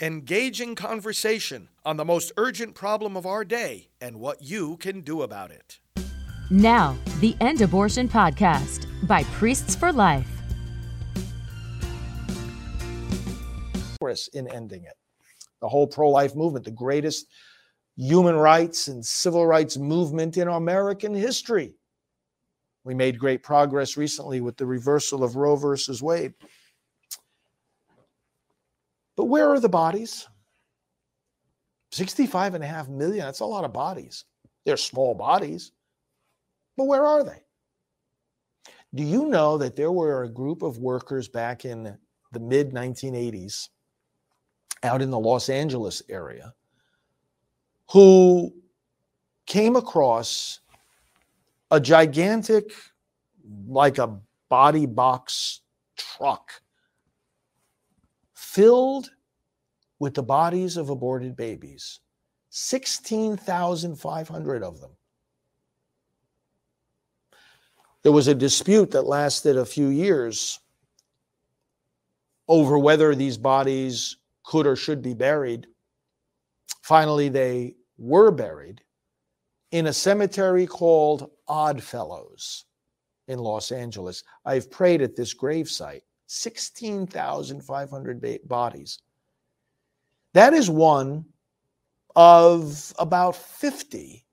engaging conversation on the most urgent problem of our day and what you can do about it. Now, the End Abortion Podcast by Priests for Life. In ending it, the whole pro life movement, the greatest human rights and civil rights movement in American history. We made great progress recently with the reversal of Roe versus Wade. But where are the bodies? 65 and a half million, that's a lot of bodies. They're small bodies, but where are they? Do you know that there were a group of workers back in the mid 1980s out in the Los Angeles area who came across a gigantic, like a body box truck filled with the bodies of aborted babies 16,500 of them. There was a dispute that lasted a few years over whether these bodies could or should be buried. Finally, they were buried in a cemetery called Oddfellows in Los Angeles. I've prayed at this gravesite 16,500 ba- bodies. That is one of about 50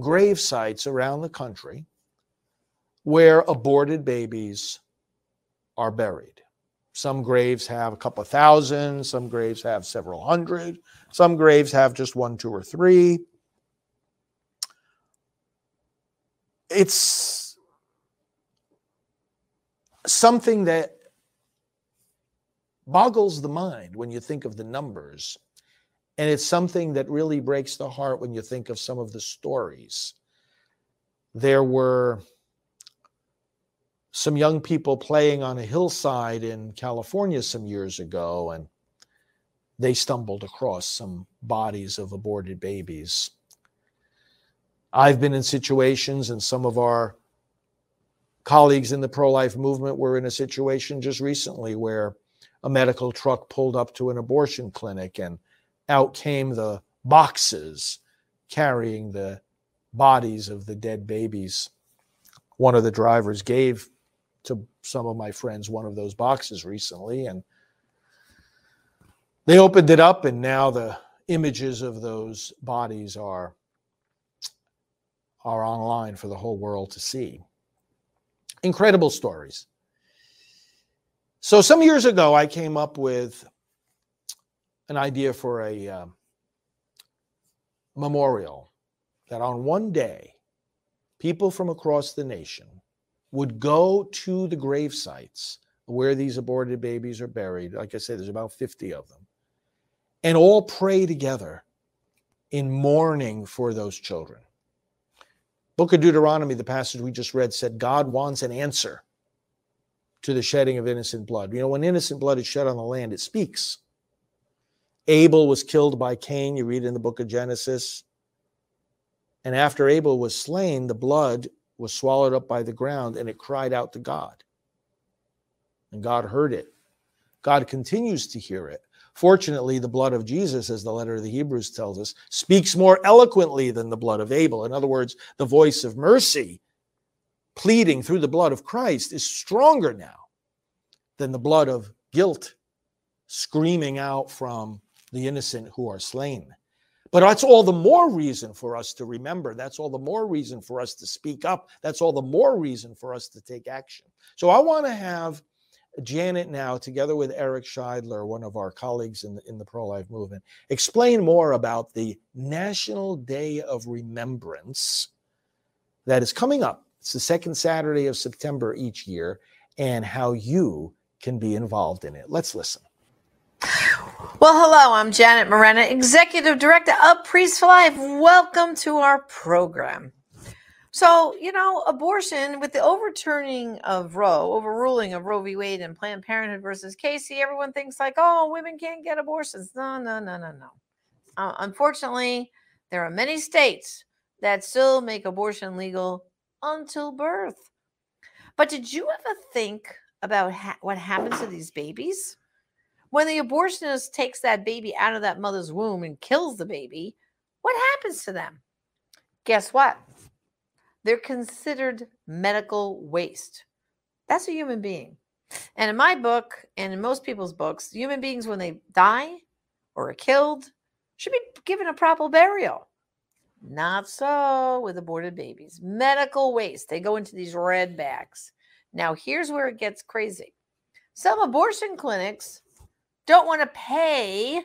grave sites around the country where aborted babies are buried. Some graves have a couple of thousand, some graves have several hundred, some graves have just one, two, or three. It's something that boggles the mind when you think of the numbers. And it's something that really breaks the heart when you think of some of the stories. There were some young people playing on a hillside in California some years ago, and they stumbled across some bodies of aborted babies. I've been in situations, and some of our colleagues in the pro life movement were in a situation just recently where a medical truck pulled up to an abortion clinic and out came the boxes carrying the bodies of the dead babies. One of the drivers gave to some of my friends one of those boxes recently, and they opened it up, and now the images of those bodies are are online for the whole world to see. Incredible stories. So some years ago, I came up with an idea for a uh, memorial that on one day, people from across the nation would go to the grave sites where these aborted babies are buried. Like I said, there's about 50 of them, and all pray together in mourning for those children. Book of Deuteronomy, the passage we just read, said God wants an answer to the shedding of innocent blood. You know, when innocent blood is shed on the land, it speaks. Abel was killed by Cain, you read in the book of Genesis. And after Abel was slain, the blood was swallowed up by the ground and it cried out to God. And God heard it. God continues to hear it. Fortunately, the blood of Jesus, as the letter of the Hebrews tells us, speaks more eloquently than the blood of Abel. In other words, the voice of mercy pleading through the blood of Christ is stronger now than the blood of guilt screaming out from the innocent who are slain. But that's all the more reason for us to remember. That's all the more reason for us to speak up. That's all the more reason for us to take action. So I want to have Janet now, together with Eric Scheidler, one of our colleagues in the, in the pro life movement, explain more about the National Day of Remembrance that is coming up it's the second Saturday of September each year, and how you can be involved in it. Let's listen. Well, hello, I'm Janet Morana, Executive Director of Priest for Life. Welcome to our program. So, you know, abortion with the overturning of Roe, overruling of Roe v. Wade and Planned Parenthood versus Casey, everyone thinks like, oh, women can't get abortions. No, no, no, no, no. Uh, unfortunately, there are many states that still make abortion legal until birth. But did you ever think about ha- what happens to these babies? When the abortionist takes that baby out of that mother's womb and kills the baby, what happens to them? Guess what? They're considered medical waste. That's a human being. And in my book, and in most people's books, human beings, when they die or are killed, should be given a proper burial. Not so with aborted babies. Medical waste. They go into these red bags. Now, here's where it gets crazy. Some abortion clinics don't want to pay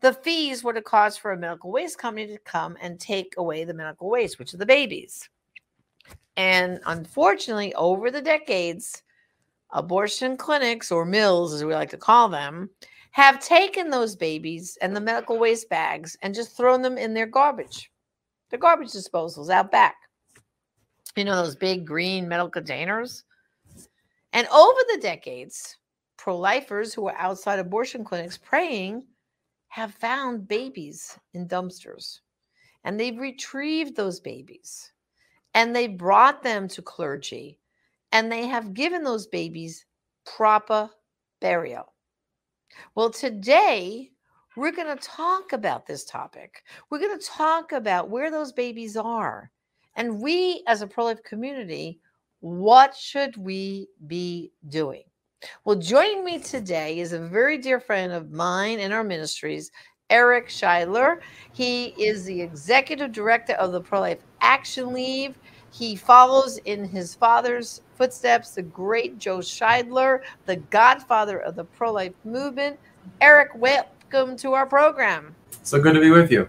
the fees what it costs for a medical waste company to come and take away the medical waste, which are the babies. And unfortunately, over the decades, abortion clinics or mills, as we like to call them, have taken those babies and the medical waste bags and just thrown them in their garbage, the garbage disposals out back. You know, those big green metal containers. And over the decades, pro lifers who are outside abortion clinics praying have found babies in dumpsters and they've retrieved those babies and they brought them to clergy and they have given those babies proper burial. Well, today we're going to talk about this topic. We're going to talk about where those babies are. And we, as a pro life community, what should we be doing? Well, joining me today is a very dear friend of mine in our ministries, Eric Scheidler. He is the executive director of the Pro Life Action League. He follows in his father's footsteps, the great Joe Scheidler, the godfather of the pro life movement. Eric, welcome to our program. So good to be with you.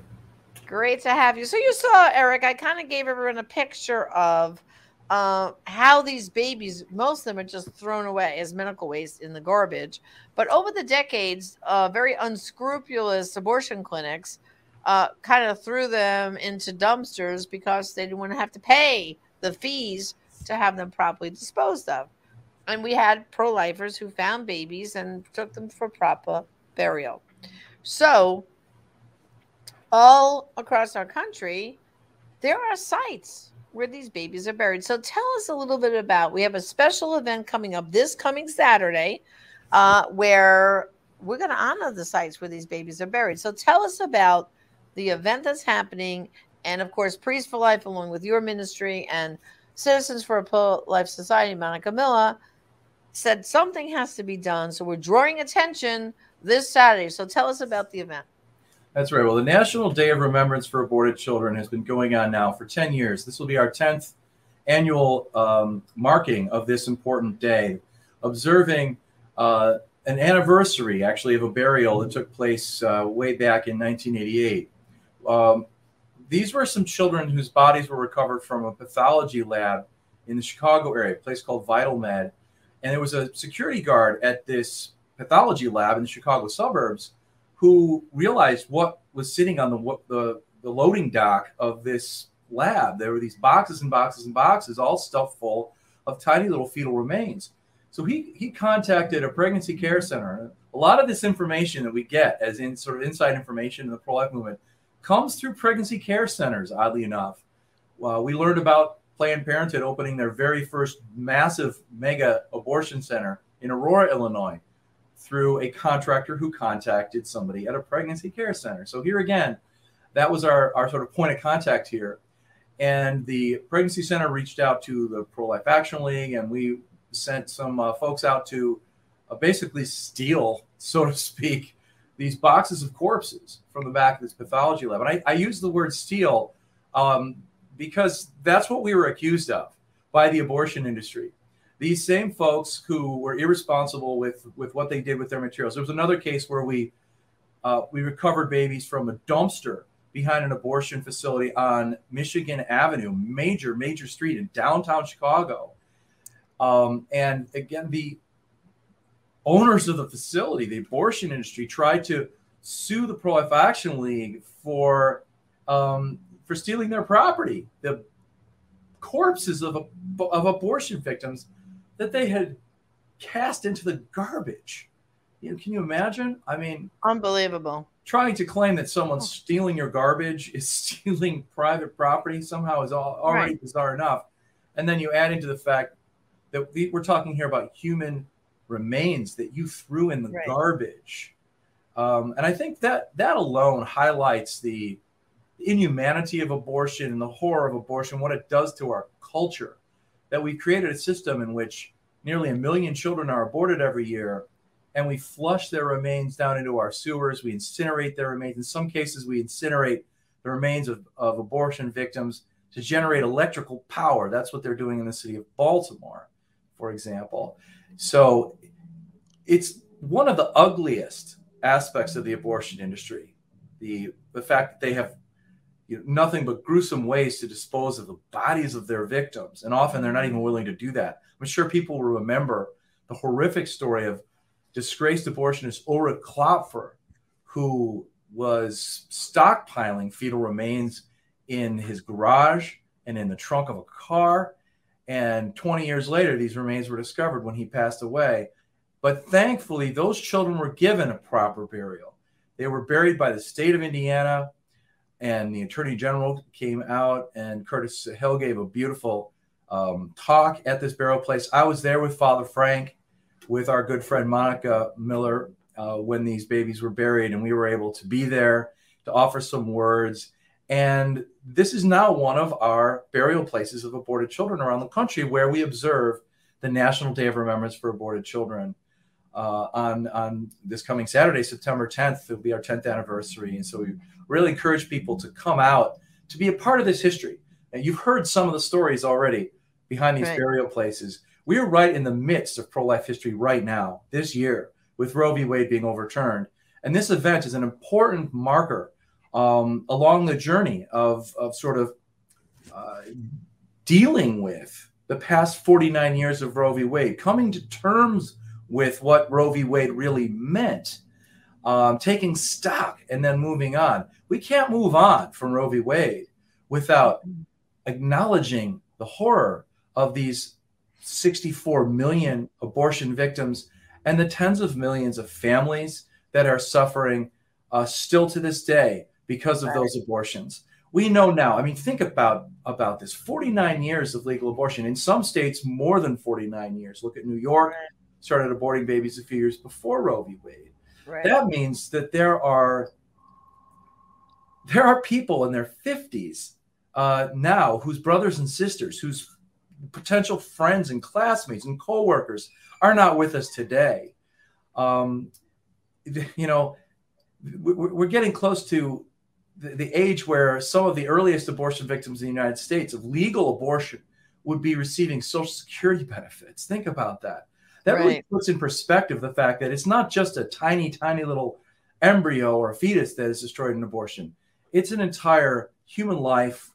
Great to have you. So, you saw, Eric, I kind of gave everyone a picture of uh, how these babies, most of them are just thrown away as medical waste in the garbage. But over the decades, uh, very unscrupulous abortion clinics uh, kind of threw them into dumpsters because they didn't want to have to pay the fees to have them properly disposed of. And we had pro lifers who found babies and took them for proper burial. So, all across our country, there are sites where these babies are buried. So, tell us a little bit about. We have a special event coming up this coming Saturday, uh, where we're going to honor the sites where these babies are buried. So, tell us about the event that's happening, and of course, Priest for Life, along with your ministry and Citizens for a Life Society, Monica Miller, said something has to be done. So we're drawing attention this Saturday. So tell us about the event. That's right. Well, the National Day of Remembrance for Aborted Children has been going on now for 10 years. This will be our 10th annual um, marking of this important day, observing uh, an anniversary, actually, of a burial that took place uh, way back in 1988. Um, these were some children whose bodies were recovered from a pathology lab in the Chicago area, a place called Vital Med. And there was a security guard at this pathology lab in the Chicago suburbs who realized what was sitting on the, the, the loading dock of this lab. There were these boxes and boxes and boxes, all stuffed full of tiny little fetal remains. So he, he contacted a pregnancy care center. A lot of this information that we get as in sort of inside information in the pro-life movement comes through pregnancy care centers, oddly enough. Uh, we learned about Planned Parenthood opening their very first massive mega abortion center in Aurora, Illinois, through a contractor who contacted somebody at a pregnancy care center. So, here again, that was our, our sort of point of contact here. And the pregnancy center reached out to the Pro Life Action League, and we sent some uh, folks out to uh, basically steal, so to speak, these boxes of corpses from the back of this pathology lab. And I, I use the word steal um, because that's what we were accused of by the abortion industry. These same folks who were irresponsible with, with what they did with their materials. There was another case where we uh, we recovered babies from a dumpster behind an abortion facility on Michigan Avenue, major major street in downtown Chicago. Um, and again, the owners of the facility, the abortion industry, tried to sue the Pro Life Action League for um, for stealing their property, the corpses of of abortion victims that they had cast into the garbage. You know, can you imagine? I mean, unbelievable. Trying to claim that someone's stealing your garbage is stealing private property somehow is all, already right. bizarre enough. And then you add into the fact that we, we're talking here about human remains that you threw in the right. garbage Um, and I think that that alone highlights the inhumanity of abortion and the horror of abortion, what it does to our culture. That we've created a system in which nearly a million children are aborted every year, and we flush their remains down into our sewers. We incinerate their remains. In some cases, we incinerate the remains of, of abortion victims to generate electrical power. That's what they're doing in the city of Baltimore, for example. So it's one of the ugliest aspects of the abortion industry. The, the fact that they have you know, nothing but gruesome ways to dispose of the bodies of their victims. And often they're not even willing to do that. I'm sure people will remember the horrific story of disgraced abortionist Ulrich Klopfer, who was stockpiling fetal remains in his garage and in the trunk of a car. And 20 years later, these remains were discovered when he passed away. But thankfully, those children were given a proper burial. They were buried by the state of Indiana and the attorney general came out and Curtis Hill gave a beautiful um, talk at this burial place. I was there with Father Frank, with our good friend Monica Miller uh, when these babies were buried, and we were able to be there to offer some words. And this is now one of our burial places of aborted children around the country where we observe the National Day of Remembrance for Aborted Children. Uh, on on this coming Saturday, September 10th, it'll be our 10th anniversary, and so we really encourage people to come out to be a part of this history. And you've heard some of the stories already behind these right. burial places. We are right in the midst of pro life history right now, this year, with Roe v. Wade being overturned. And this event is an important marker um, along the journey of, of sort of uh, dealing with the past 49 years of Roe v. Wade, coming to terms with what Roe v. Wade really meant, um, taking stock and then moving on we can't move on from Roe v. Wade without acknowledging the horror of these 64 million abortion victims and the tens of millions of families that are suffering uh, still to this day because of those abortions. We know now. I mean, think about about this: 49 years of legal abortion in some states, more than 49 years. Look at New York. Started aborting babies a few years before Roe v. Wade. Right. That means that there are there are people in their 50s uh, now whose brothers and sisters, whose potential friends and classmates and coworkers are not with us today. Um, you know, we're getting close to the age where some of the earliest abortion victims in the United States of legal abortion would be receiving Social Security benefits. Think about that. That right. really puts in perspective the fact that it's not just a tiny, tiny little embryo or fetus that is destroyed in abortion it's an entire human life.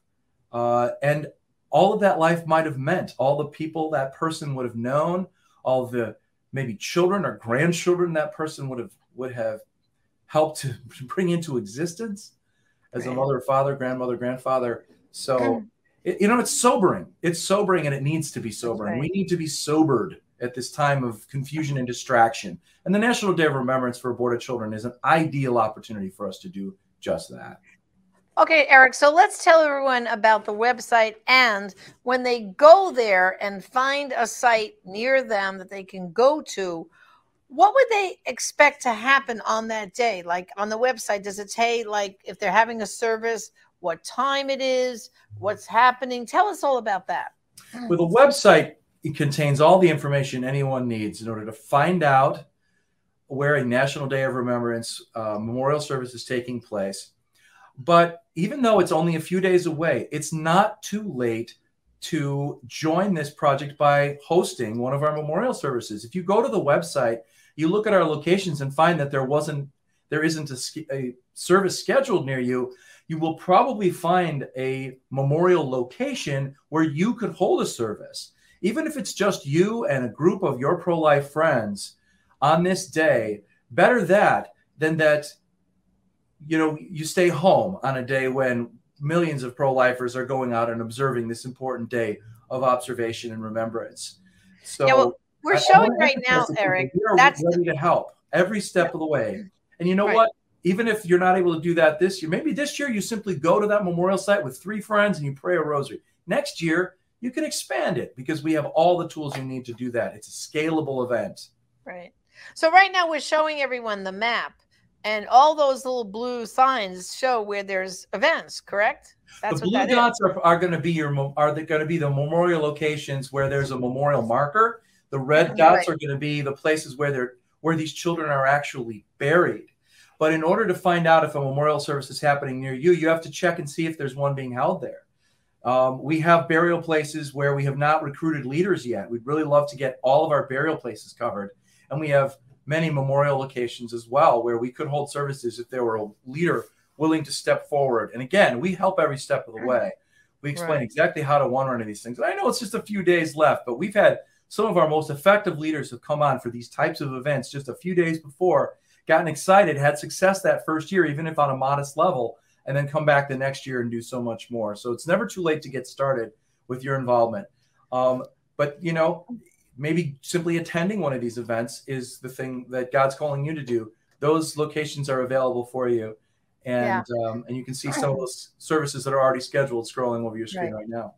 Uh, and all of that life might have meant all the people that person would have known, all the maybe children or grandchildren that person would have would have helped to bring into existence as right. a mother, father, grandmother, grandfather. So, it, you know, it's sobering. It's sobering and it needs to be sobering. Right. We need to be sobered at this time of confusion and distraction. And the National Day of Remembrance for Aborted Children is an ideal opportunity for us to do just that. Okay, Eric. So let's tell everyone about the website and when they go there and find a site near them that they can go to, what would they expect to happen on that day? Like on the website, does it say like if they're having a service, what time it is, what's happening? Tell us all about that. Well, the website it contains all the information anyone needs in order to find out where a National Day of Remembrance uh, memorial service is taking place but even though it's only a few days away, it's not too late to join this project by hosting one of our memorial services. If you go to the website, you look at our locations and find that there wasn't there isn't a, a service scheduled near you, you will probably find a memorial location where you could hold a service. Even if it's just you and a group of your pro-life friends on this day, better that than that you know, you stay home on a day when millions of pro-lifers are going out and observing this important day of observation and remembrance. So yeah, well, we're I, showing I right now, Eric. That's ready the... to help every step of the way. And you know right. what? Even if you're not able to do that this year, maybe this year you simply go to that memorial site with three friends and you pray a rosary. Next year, you can expand it because we have all the tools you need to do that. It's a scalable event. Right. So right now we're showing everyone the map and all those little blue signs show where there's events. Correct? That's the blue dots is. are, are going to be your are going to be the memorial locations where there's a memorial marker. The red dots right. are going to be the places where they're where these children are actually buried. But in order to find out if a memorial service is happening near you, you have to check and see if there's one being held there. Um, we have burial places where we have not recruited leaders yet. We'd really love to get all of our burial places covered. And we have many memorial locations as well where we could hold services if there were a leader willing to step forward. And again, we help every step of the way. We explain right. exactly how to one run of these things. And I know it's just a few days left, but we've had some of our most effective leaders have come on for these types of events just a few days before, gotten excited, had success that first year, even if on a modest level, and then come back the next year and do so much more. So it's never too late to get started with your involvement. Um, but you know, maybe simply attending one of these events is the thing that God's calling you to do. Those locations are available for you and yeah. um, and you can see some of those services that are already scheduled scrolling over your screen right. right now.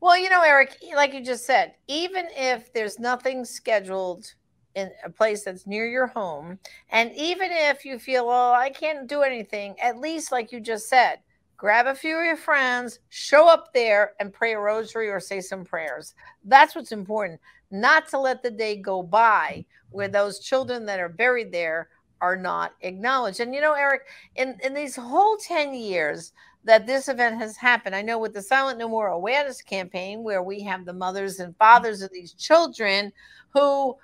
Well, you know, Eric, like you just said, even if there's nothing scheduled in a place that's near your home, and even if you feel, well, I can't do anything, at least, like you just said, grab a few of your friends, show up there and pray a rosary or say some prayers. That's what's important, not to let the day go by where those children that are buried there are not acknowledged. And you know, Eric, in, in these whole 10 years that this event has happened, I know with the Silent No More awareness campaign, where we have the mothers and fathers of these children who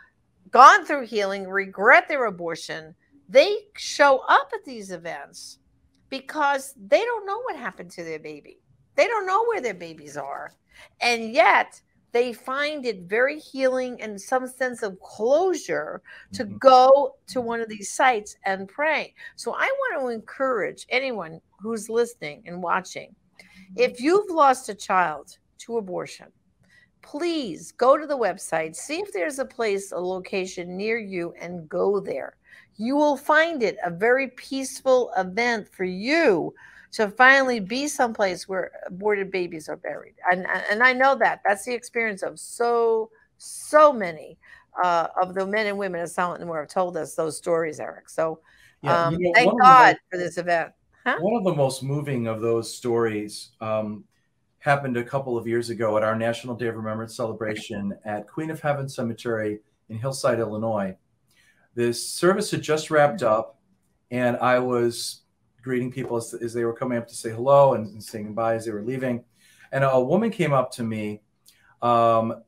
gone through healing, regret their abortion, they show up at these events because they don't know what happened to their baby. They don't know where their babies are. And yet they find it very healing and some sense of closure to mm-hmm. go to one of these sites and pray. So I want to encourage anyone who's listening and watching if you've lost a child to abortion, please go to the website, see if there's a place, a location near you, and go there. You will find it a very peaceful event for you to finally be someplace where aborted babies are buried. And, and I know that that's the experience of so, so many uh, of the men and women of Silent More have told us those stories, Eric. So yeah, um, you know, thank God most, for this event. Huh? One of the most moving of those stories um, happened a couple of years ago at our National Day of Remembrance celebration at Queen of Heaven Cemetery in Hillside, Illinois. This service had just wrapped up, and I was greeting people as, as they were coming up to say hello and, and, saying goodbye as they were leaving. And a woman came up to me, um,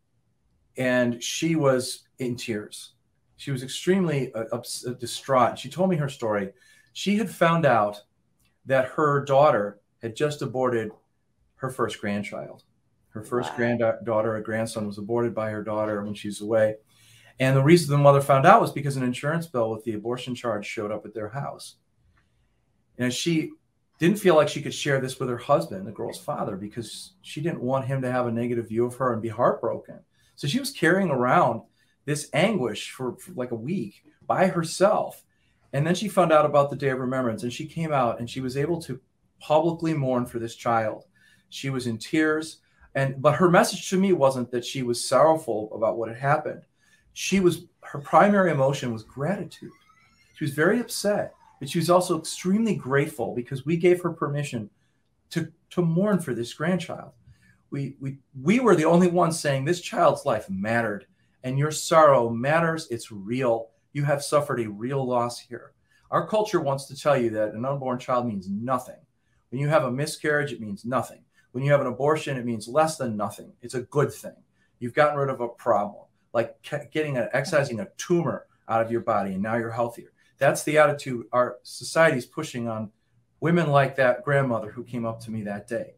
and she was in tears. She was extremely uh, ups, uh, distraught. She told me her story. She had found out that her daughter had just aborted her first grandchild. Her first wow. granddaughter, a grandson, was aborted by her daughter when she was away. And the reason the mother found out was because an insurance bill with the abortion charge showed up at their house. And she didn't feel like she could share this with her husband, the girl's father, because she didn't want him to have a negative view of her and be heartbroken. So she was carrying around this anguish for, for like a week by herself. And then she found out about the Day of Remembrance and she came out and she was able to publicly mourn for this child. She was in tears. And but her message to me wasn't that she was sorrowful about what had happened. She was her primary emotion was gratitude. She was very upset but she was also extremely grateful because we gave her permission to, to mourn for this grandchild. We, we, we were the only ones saying this child's life mattered and your sorrow matters. It's real. You have suffered a real loss here. Our culture wants to tell you that an unborn child means nothing. When you have a miscarriage, it means nothing. When you have an abortion, it means less than nothing. It's a good thing. You've gotten rid of a problem, like getting an excising a tumor out of your body, and now you're healthier. That's the attitude our society is pushing on women like that grandmother who came up to me that day.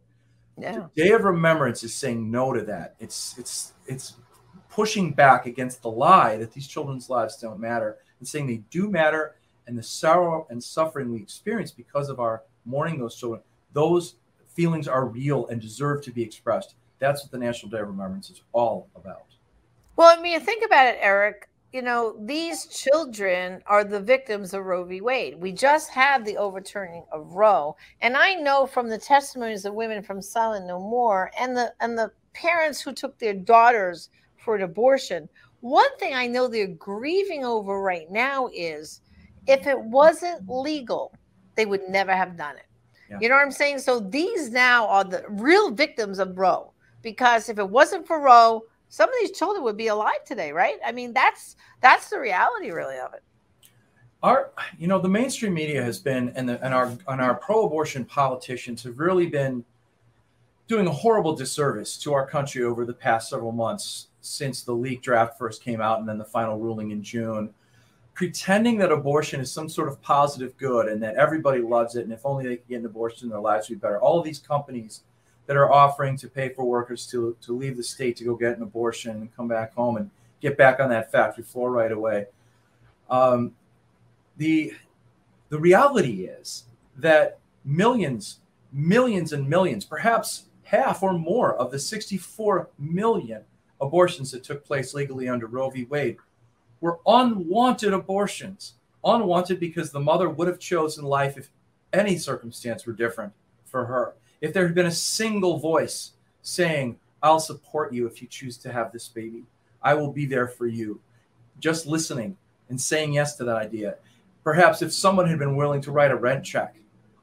Yeah. The Day of Remembrance is saying no to that. It's it's it's pushing back against the lie that these children's lives don't matter and saying they do matter and the sorrow and suffering we experience because of our mourning those children, those feelings are real and deserve to be expressed. That's what the National Day of Remembrance is all about. Well, I mean, think about it, Eric you know, these children are the victims of Roe v. Wade. We just had the overturning of Roe, and I know from the testimonies of women from Silent No More and the and the parents who took their daughters for an abortion. One thing I know they're grieving over right now is if it wasn't legal, they would never have done it. Yeah. You know what I'm saying? So these now are the real victims of Roe because if it wasn't for Roe, some of these children would be alive today, right? I mean, that's that's the reality really of it. Our, you know, the mainstream media has been, and, the, and our and our pro-abortion politicians have really been doing a horrible disservice to our country over the past several months since the leak draft first came out and then the final ruling in June, pretending that abortion is some sort of positive good and that everybody loves it and if only they could get an abortion, their lives would be better. All of these companies that are offering to pay for workers to to leave the state to go get an abortion and come back home and get back on that factory floor right away. Um, the the reality is that millions, millions and millions, perhaps half or more of the 64 million abortions that took place legally under Roe v. Wade were unwanted abortions. Unwanted because the mother would have chosen life if any circumstance were different for her. If there had been a single voice saying, I'll support you if you choose to have this baby, I will be there for you. Just listening and saying yes to that idea. Perhaps if someone had been willing to write a rent check,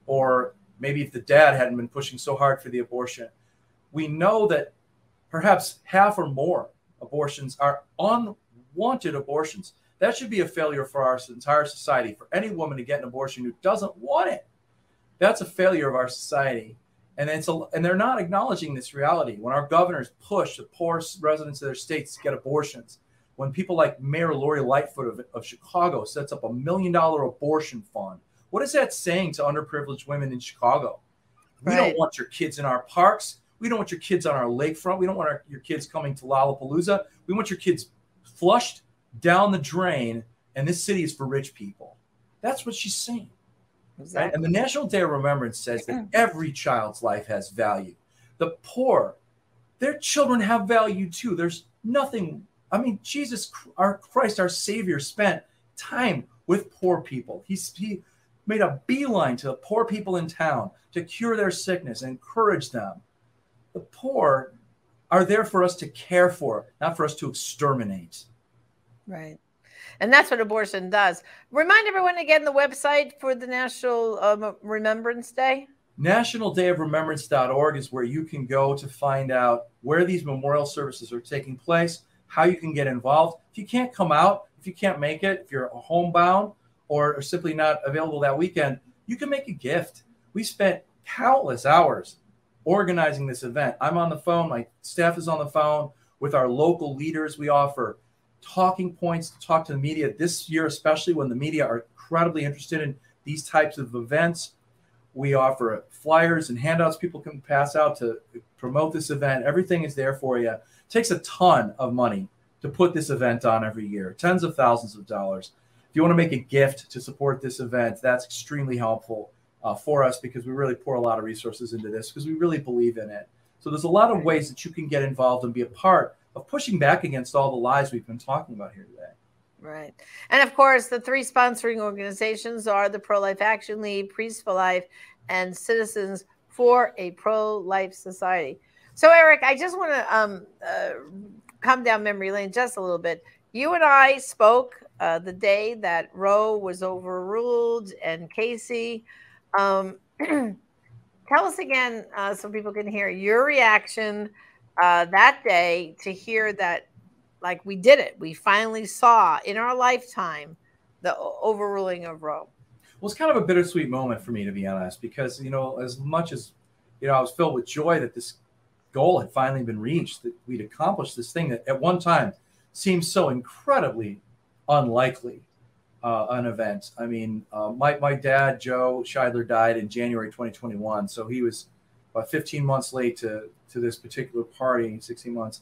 or maybe if the dad hadn't been pushing so hard for the abortion, we know that perhaps half or more abortions are unwanted abortions. That should be a failure for our entire society. For any woman to get an abortion who doesn't want it, that's a failure of our society. And it's a, and they're not acknowledging this reality. When our governors push the poor residents of their states to get abortions, when people like Mayor Lori Lightfoot of, of Chicago sets up a million dollar abortion fund, what is that saying to underprivileged women in Chicago? We Right. don't want your kids in our parks. We don't want your kids on our lakefront. We don't want our, your kids coming to Lollapalooza. We want your kids flushed down the drain. And this city is for rich people. That's what she's saying. Right? And the National Day of Remembrance says that every child's life has value. The poor, their children have value too. There's nothing. I mean, Jesus, our Christ, our Savior, spent time with poor people. He's, he made a beeline to the poor people in town to cure their sickness, and encourage them. The poor are there for us to care for, not for us to exterminate. Right. And that's what abortion does. Remind everyone again the website for the National um, Remembrance Day. nationaldayofremembrance.org is where you can go to find out where these memorial services are taking place, how you can get involved. If you can't come out, if you can't make it, if you're homebound or, or simply not available that weekend, you can make a gift. We spent countless hours organizing this event. I'm on the phone, my staff is on the phone with our local leaders. We offer talking points to talk to the media this year, especially when the media are incredibly interested in these types of events. We offer flyers and handouts people can pass out to promote this event. Everything is there for you. It takes a ton of money to put this event on every year, tens of thousands of dollars. If you want to make a gift to support this event, that's extremely helpful uh, for us because we really pour a lot of resources into this because we really believe in it. So there's a lot of ways that you can get involved and be a part of pushing back against all the lies we've been talking about here today. Right. And of course, the three sponsoring organizations are the Pro Life Action League, Priests for Life, and Citizens for a Pro Life Society. So, Eric, I just want to um, uh, come down memory lane just a little bit. You and I spoke uh, the day that Roe was overruled and Casey. Um, tell us again uh, so people can hear your reaction uh, that day to hear that like we did it. We finally saw in our lifetime the overruling of Roe. Well, it's kind of a bittersweet moment for me, to be honest, because, you know, as much as, you know, I was filled with joy that this goal had finally been reached, that we'd accomplished this thing that at one time seemed so incredibly unlikely uh, an event. I mean, uh, my, my dad, Joe Scheidler, died in January 2021. So he was about 15 months late to, to this particular party, 16 months.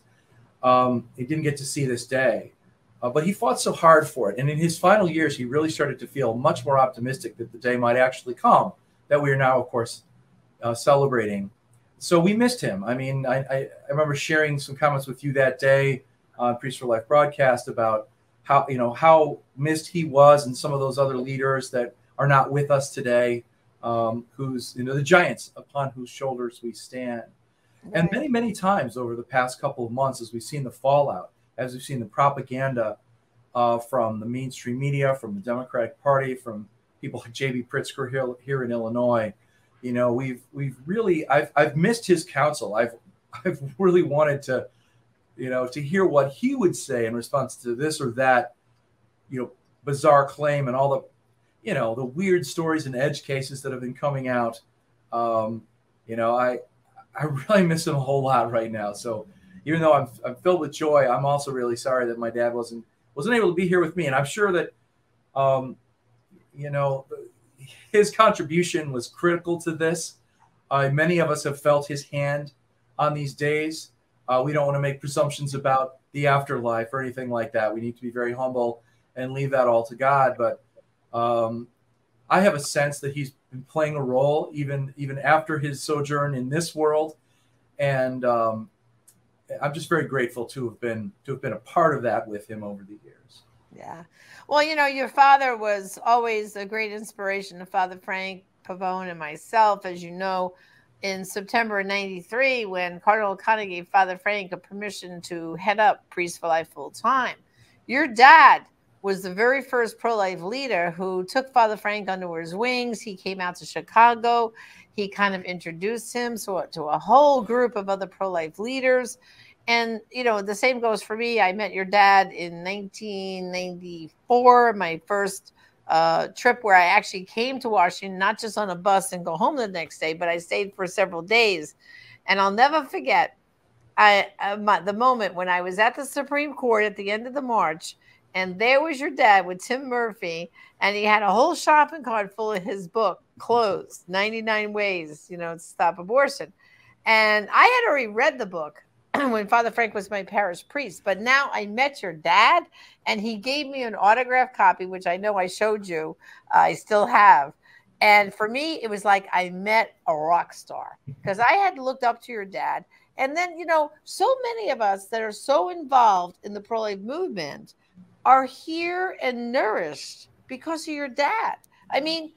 Um, he didn't get to see this day. Uh, but he fought so hard for it. And in his final years, he really started to feel much more optimistic that the day might actually come that we are now, of course, uh, celebrating. So we missed him. I mean, I, I, I remember sharing some comments with you that day on Priest for Life broadcast about how, you know, how missed he was and some of those other leaders that are not with us today, um, who's, you know, the giants upon whose shoulders we stand. And many, many times over the past couple of months, as we've seen the fallout, as we've seen the propaganda uh, from the mainstream media, from the Democratic Party, from people like J.B. Pritzker here, here in Illinois. You know, we've we've really I've I've missed his counsel. I've I've really wanted to, you know, to hear what he would say in response to this or that, you know, bizarre claim and all the, you know, the weird stories and edge cases that have been coming out. Um, you know, I I really miss him a whole lot right now. So even though I'm I'm filled with joy, I'm also really sorry that my dad wasn't wasn't able to be here with me. And I'm sure that, um, you know, his contribution was critical to this. Uh, many of us have felt his hand on these days. Uh, we don't want to make presumptions about the afterlife or anything like that. We need to be very humble and leave that all to God. But um, I have a sense that he's been playing a role even even after his sojourn in this world, and um, I'm just very grateful to have been to have been a part of that with him over the years. Yeah. Well, you know, your father was always a great inspiration to Father Frank Pavone and myself, as you know in September of 93 when Cardinal O'Connor gave Father Frank a permission to head up Priest for Life full time. Your dad was the very first pro life leader who took Father Frank under his wings. He came out to Chicago. He kind of introduced him to, to a whole group of other pro life leaders. And, you know, the same goes for me. I met your dad in 1994, my first uh, trip where I actually came to Washington, not just on a bus and go home the next day, but I stayed for several days. And I'll never forget I, uh, my, the moment when I was at the Supreme Court at the end of the march, and there was your dad with Tim Murphy, and he had a whole shopping cart full of his book, Closed 99 Ways, you know, to Stop Abortion. And I had already read the book. when Father Frank was my parish priest. But now I met your dad, and he gave me an autograph copy, which I know I showed you. Uh, I still have. And for me, it was like I met a rock star because I had looked up to your dad. And then, you know, so many of us that are so involved in the pro life movement are here and nourished because of your dad. I mean,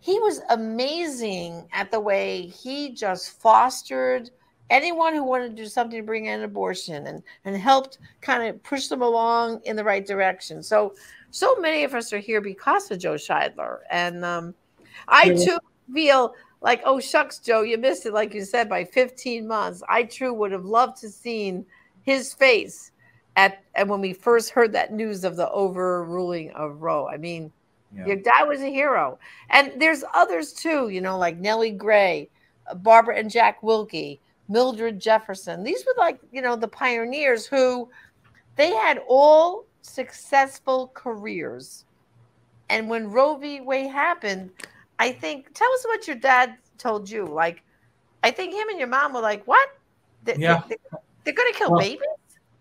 he was amazing at the way he just fostered anyone who wanted to do something to bring in abortion and and helped kind of push them along in the right direction. So so many of us are here because of Joe Scheidler, and um, I too feel like oh shucks, Joe, you missed it, like you said, by 15 months. I too would have loved to seen his face at and when we first heard that news of the overruling of Roe. I mean. Yeah. Your dad was a hero, and there's others too. You know, like Nellie Gray, Barbara and Jack Willke, Mildred Jefferson. These were like, you know, the pioneers who they had all successful careers. And when Roe v. Wade happened, I think, tell us what your dad told you. Like, I think him and your mom were like, what? They, yeah. They, are going to kill well, babies?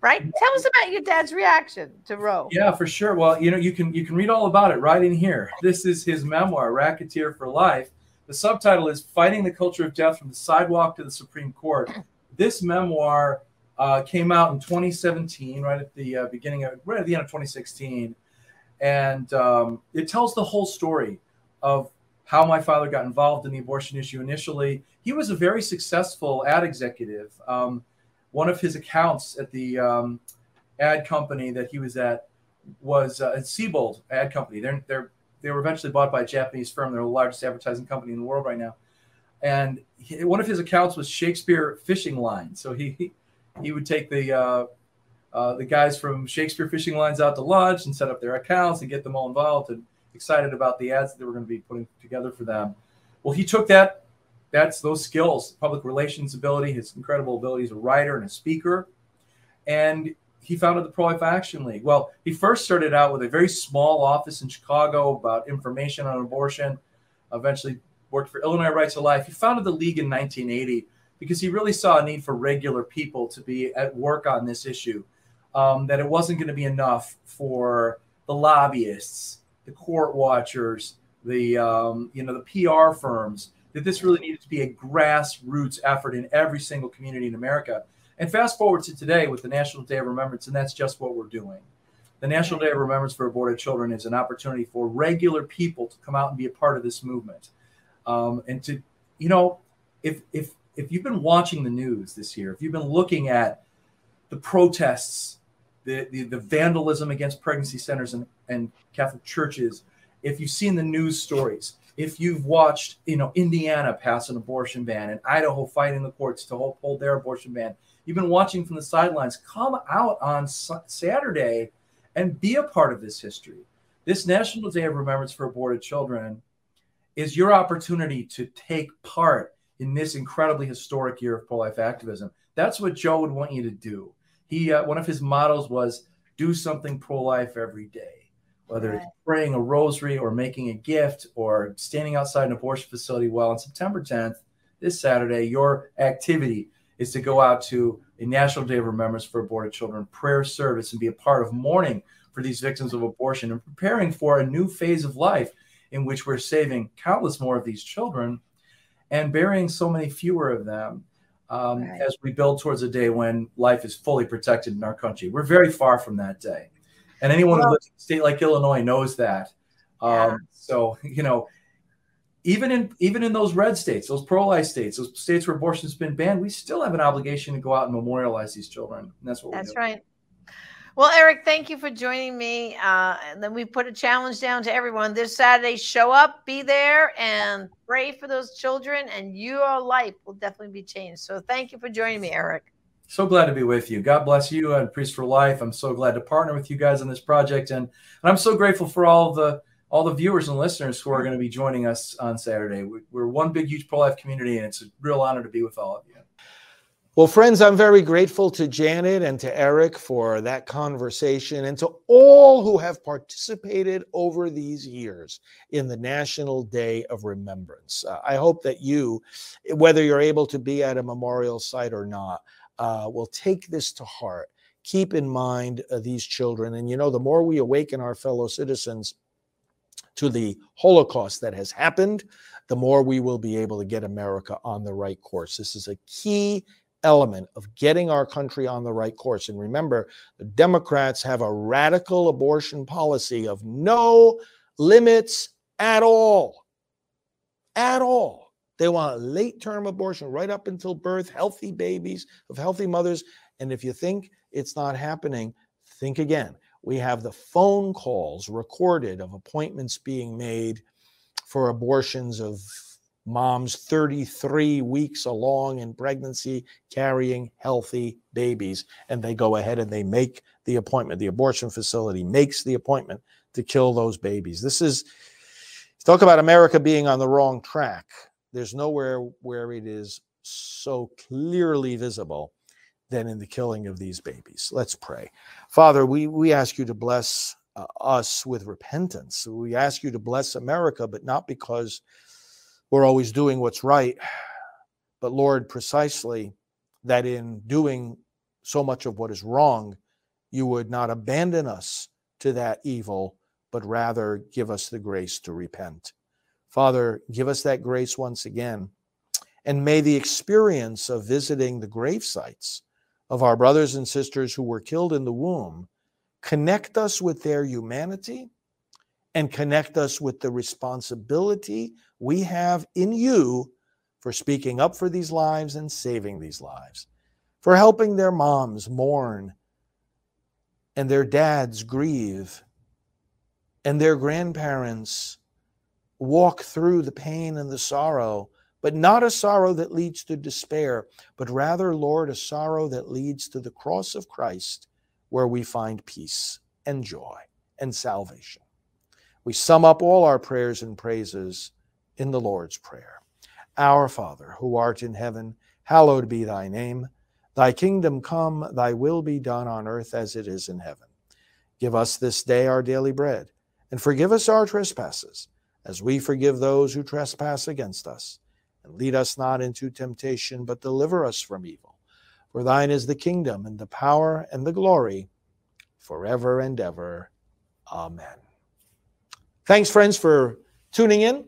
Right? Tell us about your dad's reaction to Roe. Yeah, for sure. Well, you know, you can you can read all about it right in here. This is his memoir, Racketeer for Life the subtitle is Fighting the Culture of Death from the Sidewalk to the Supreme Court. This memoir uh, came out in 2017, right at the uh, beginning of, right at the end of 2016. And um, it tells the whole story of how my father got involved in the abortion issue initially. He was a very successful ad executive. Um, one of his accounts at the um, ad company that he was at was uh, Siebold Ad Company. They're, they're they were eventually bought by a Japanese firm. They're the largest advertising company in the world right now. And he, one of his accounts was Shakespeare Fishing Line. So he he would take the uh, uh, the guys from Shakespeare Fishing Lines out to lunch and set up their accounts and get them all involved and excited about the ads that they were going to be putting together for them. Well, he took that that's those skills, public relations ability, his incredible ability as a writer and a speaker, and he founded the Pro Life Action League. Well, he first started out with a very small office in Chicago about information on abortion. Eventually worked for Illinois Right to Life. He founded the league in 1980 because he really saw a need for regular people to be at work on this issue. Um, that it wasn't going to be enough for the lobbyists, the court watchers, the um, you know the PR firms. That this really needed to be a grassroots effort in every single community in America. And fast forward to today with the National Day of Remembrance, and that's just what we're doing. The National Day of Remembrance for Aborted Children is an opportunity for regular people to come out and be a part of this movement. Um, and to, you know, if if if you've been watching the news this year, if you've been looking at the protests the, the, the vandalism against pregnancy centers and, and Catholic churches, if you've seen the news stories, if you've watched, you know, Indiana pass an abortion ban and Idaho fighting the courts to hold, their abortion ban, you've been watching from the sidelines, come out on Saturday and be a part of this history. This National Day of Remembrance for Aborted Children is your opportunity to take part in this incredibly historic year of pro-life activism. That's what Joe would want you to do. He uh, one of his models was do something pro-life every day, whether it's praying a rosary or making a gift or standing outside an abortion facility. Well, on September 10th, this Saturday, your activity is to go out to a National Day of Remembrance for Aborted Children prayer service and be a part of mourning for these victims of abortion and preparing for a new phase of life in which we're saving countless more of these children and burying so many fewer of them um, right. as we build towards a day when life is fully protected in our country. We're very far from that day. And anyone well, who lives in a state like Illinois knows that. Yeah. Um, so, you know, even in even in those red states, those pro-life states, those states where abortion's been banned, we still have an obligation to go out and memorialize these children. And that's what that's right. Well, Eric, thank you for joining me. Uh, and then we put a challenge down to everyone this Saturday show up, be there, and pray for those children, and your life will definitely be changed. So thank you for joining me, Eric. So glad to be with you. God bless you and Priests for Life. I'm so glad to partner with you guys on this project. And, and I'm so grateful for all the all the viewers and listeners who are going to be joining us on Saturday. We're one big, huge pro life community, and it's a real honor to be with all of you. Well, friends, I'm very grateful to Janet and to Eric for that conversation and to all who have participated over these years in the National Day of Remembrance. Uh, I hope that you, whether you're able to be at a memorial site or not, uh, will take this to heart. Keep in mind uh, these children. And you know, the more we awaken our fellow citizens to the Holocaust that has happened, the more we will be able to get America on the right course. This is a key element of getting our country on the right course. And remember, the Democrats have a radical abortion policy of no limits at all. At all. They want late term abortion right up until birth, healthy babies of healthy mothers. And if you think it's not happening, think again. We have the phone calls recorded of appointments being made for abortions of moms 33 weeks along in pregnancy carrying healthy babies and they go ahead and they make the appointment the abortion facility makes the appointment to kill those babies this is talk about america being on the wrong track there's nowhere where it is so clearly visible than in the killing of these babies let's pray father we we ask you to bless uh, us with repentance we ask you to bless america but not because we're always doing what's right. But Lord, precisely that in doing so much of what is wrong, you would not abandon us to that evil, but rather give us the grace to repent. Father, give us that grace once again. And may the experience of visiting the grave sites of our brothers and sisters who were killed in the womb connect us with their humanity and connect us with the responsibility we have in you for speaking up for these lives and saving these lives, for helping their moms mourn and their dads grieve and their grandparents walk through the pain and the sorrow, but not a sorrow that leads to despair, but rather, Lord, a sorrow that leads to the cross of Christ, where we find peace and joy and salvation. We sum up all our prayers and praises in the Lord's Prayer. Our Father, who art in heaven, hallowed be thy name. Thy kingdom come, thy will be done on earth as it is in heaven. Give us this day our daily bread, and forgive us our trespasses, as we forgive those who trespass against us. And lead us not into temptation, but deliver us from evil. For thine is the kingdom, and the power, and the glory, forever and ever. Amen. Thanks, friends, for tuning in.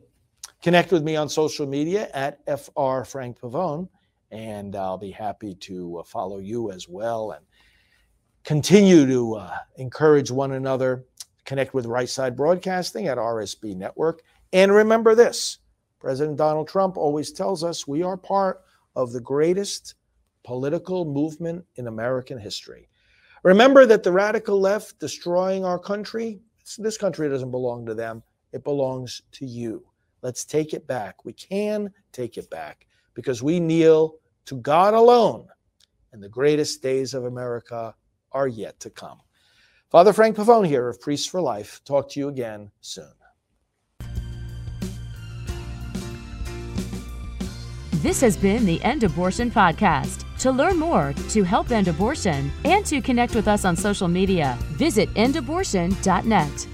Connect with me on social media at FR Frank Pavone, and I'll be happy to uh, follow you as well and continue to uh, encourage one another. Connect with Right Side Broadcasting at RSB Network. And remember this President Donald Trump always tells us we are part of the greatest political movement in American history. Remember that the radical left destroying our country, this country doesn't belong to them. It belongs to you. Let's take it back. We can take it back because we kneel to God alone, and the greatest days of America are yet to come. Father Frank Pavone here of Priests for Life. Talk to you again soon. This has been the End Abortion Podcast. To learn more, to help end abortion, and to connect with us on social media, visit endabortion.net.